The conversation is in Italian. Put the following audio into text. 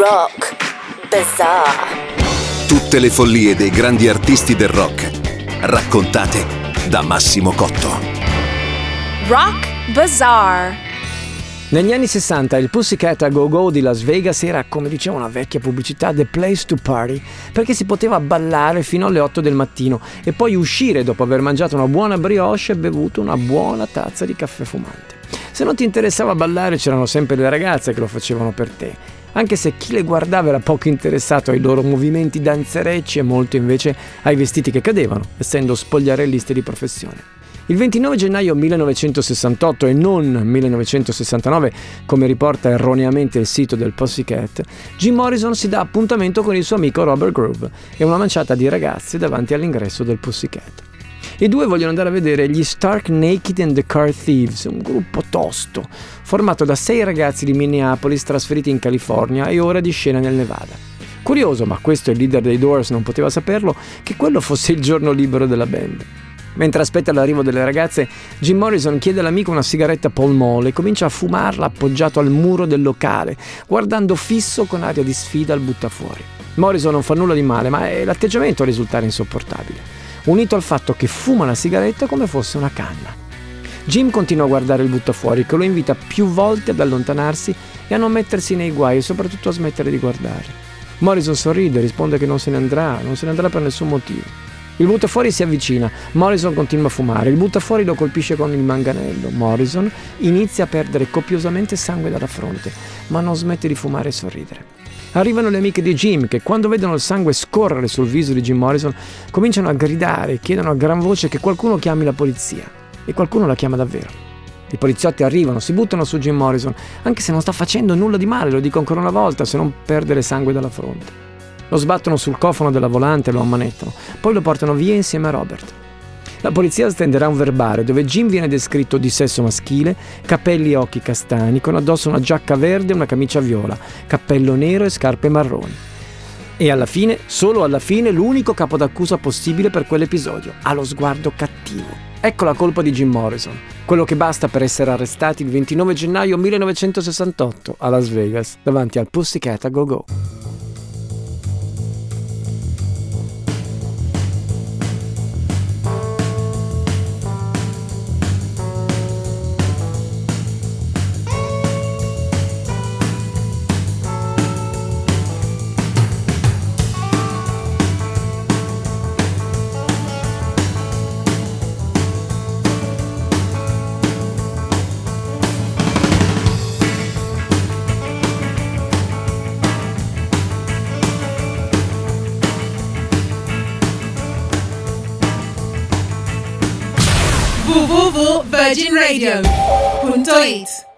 Rock Bazaar. Tutte le follie dei grandi artisti del rock, raccontate da Massimo Cotto. Rock Bazaar. Negli anni 60 il Pussycat a Go Go di Las Vegas era, come diceva una vecchia pubblicità, the place to party, perché si poteva ballare fino alle 8 del mattino e poi uscire dopo aver mangiato una buona brioche e bevuto una buona tazza di caffè fumante. Se non ti interessava ballare c'erano sempre le ragazze che lo facevano per te, anche se chi le guardava era poco interessato ai loro movimenti danzerecci e molto invece ai vestiti che cadevano, essendo spogliarellisti di professione. Il 29 gennaio 1968 e non 1969, come riporta erroneamente il sito del Pussycat, Jim Morrison si dà appuntamento con il suo amico Robert Groove e una manciata di ragazzi davanti all'ingresso del Pussycat. I due vogliono andare a vedere gli Stark Naked and the Car Thieves, un gruppo tosto, formato da sei ragazzi di Minneapolis trasferiti in California e ora di scena nel Nevada. Curioso, ma questo il leader dei Doors non poteva saperlo, che quello fosse il giorno libero della band. Mentre aspetta l'arrivo delle ragazze, Jim Morrison chiede all'amico una sigaretta Paul Mall e comincia a fumarla appoggiato al muro del locale, guardando fisso con aria di sfida al buttafuori. Morrison non fa nulla di male, ma è l'atteggiamento a risultare insopportabile, unito al fatto che fuma la sigaretta come fosse una canna. Jim continua a guardare il buttafuori che lo invita più volte ad allontanarsi e a non mettersi nei guai e soprattutto a smettere di guardare. Morrison sorride e risponde che non se ne andrà, non se ne andrà per nessun motivo. Il buttafuori si avvicina, Morrison continua a fumare, il buttafuori lo colpisce con il manganello. Morrison inizia a perdere copiosamente sangue dalla fronte, ma non smette di fumare e sorridere. Arrivano le amiche di Jim che quando vedono il sangue scorrere sul viso di Jim Morrison cominciano a gridare e chiedono a gran voce che qualcuno chiami la polizia. E qualcuno la chiama davvero. I poliziotti arrivano, si buttano su Jim Morrison, anche se non sta facendo nulla di male, lo dico ancora una volta, se non perdere sangue dalla fronte. Lo sbattono sul cofano della volante e lo ammanettano, poi lo portano via insieme a Robert. La polizia stenderà un verbale dove Jim viene descritto di sesso maschile, capelli e occhi castani, con addosso una giacca verde e una camicia viola, cappello nero e scarpe marroni. E alla fine, solo alla fine, l'unico capo d'accusa possibile per quell'episodio, ha lo sguardo cattivo. Ecco la colpa di Jim Morrison, quello che basta per essere arrestati il 29 gennaio 1968 a Las Vegas davanti al Pussycat a Go Go. www.virginradio.it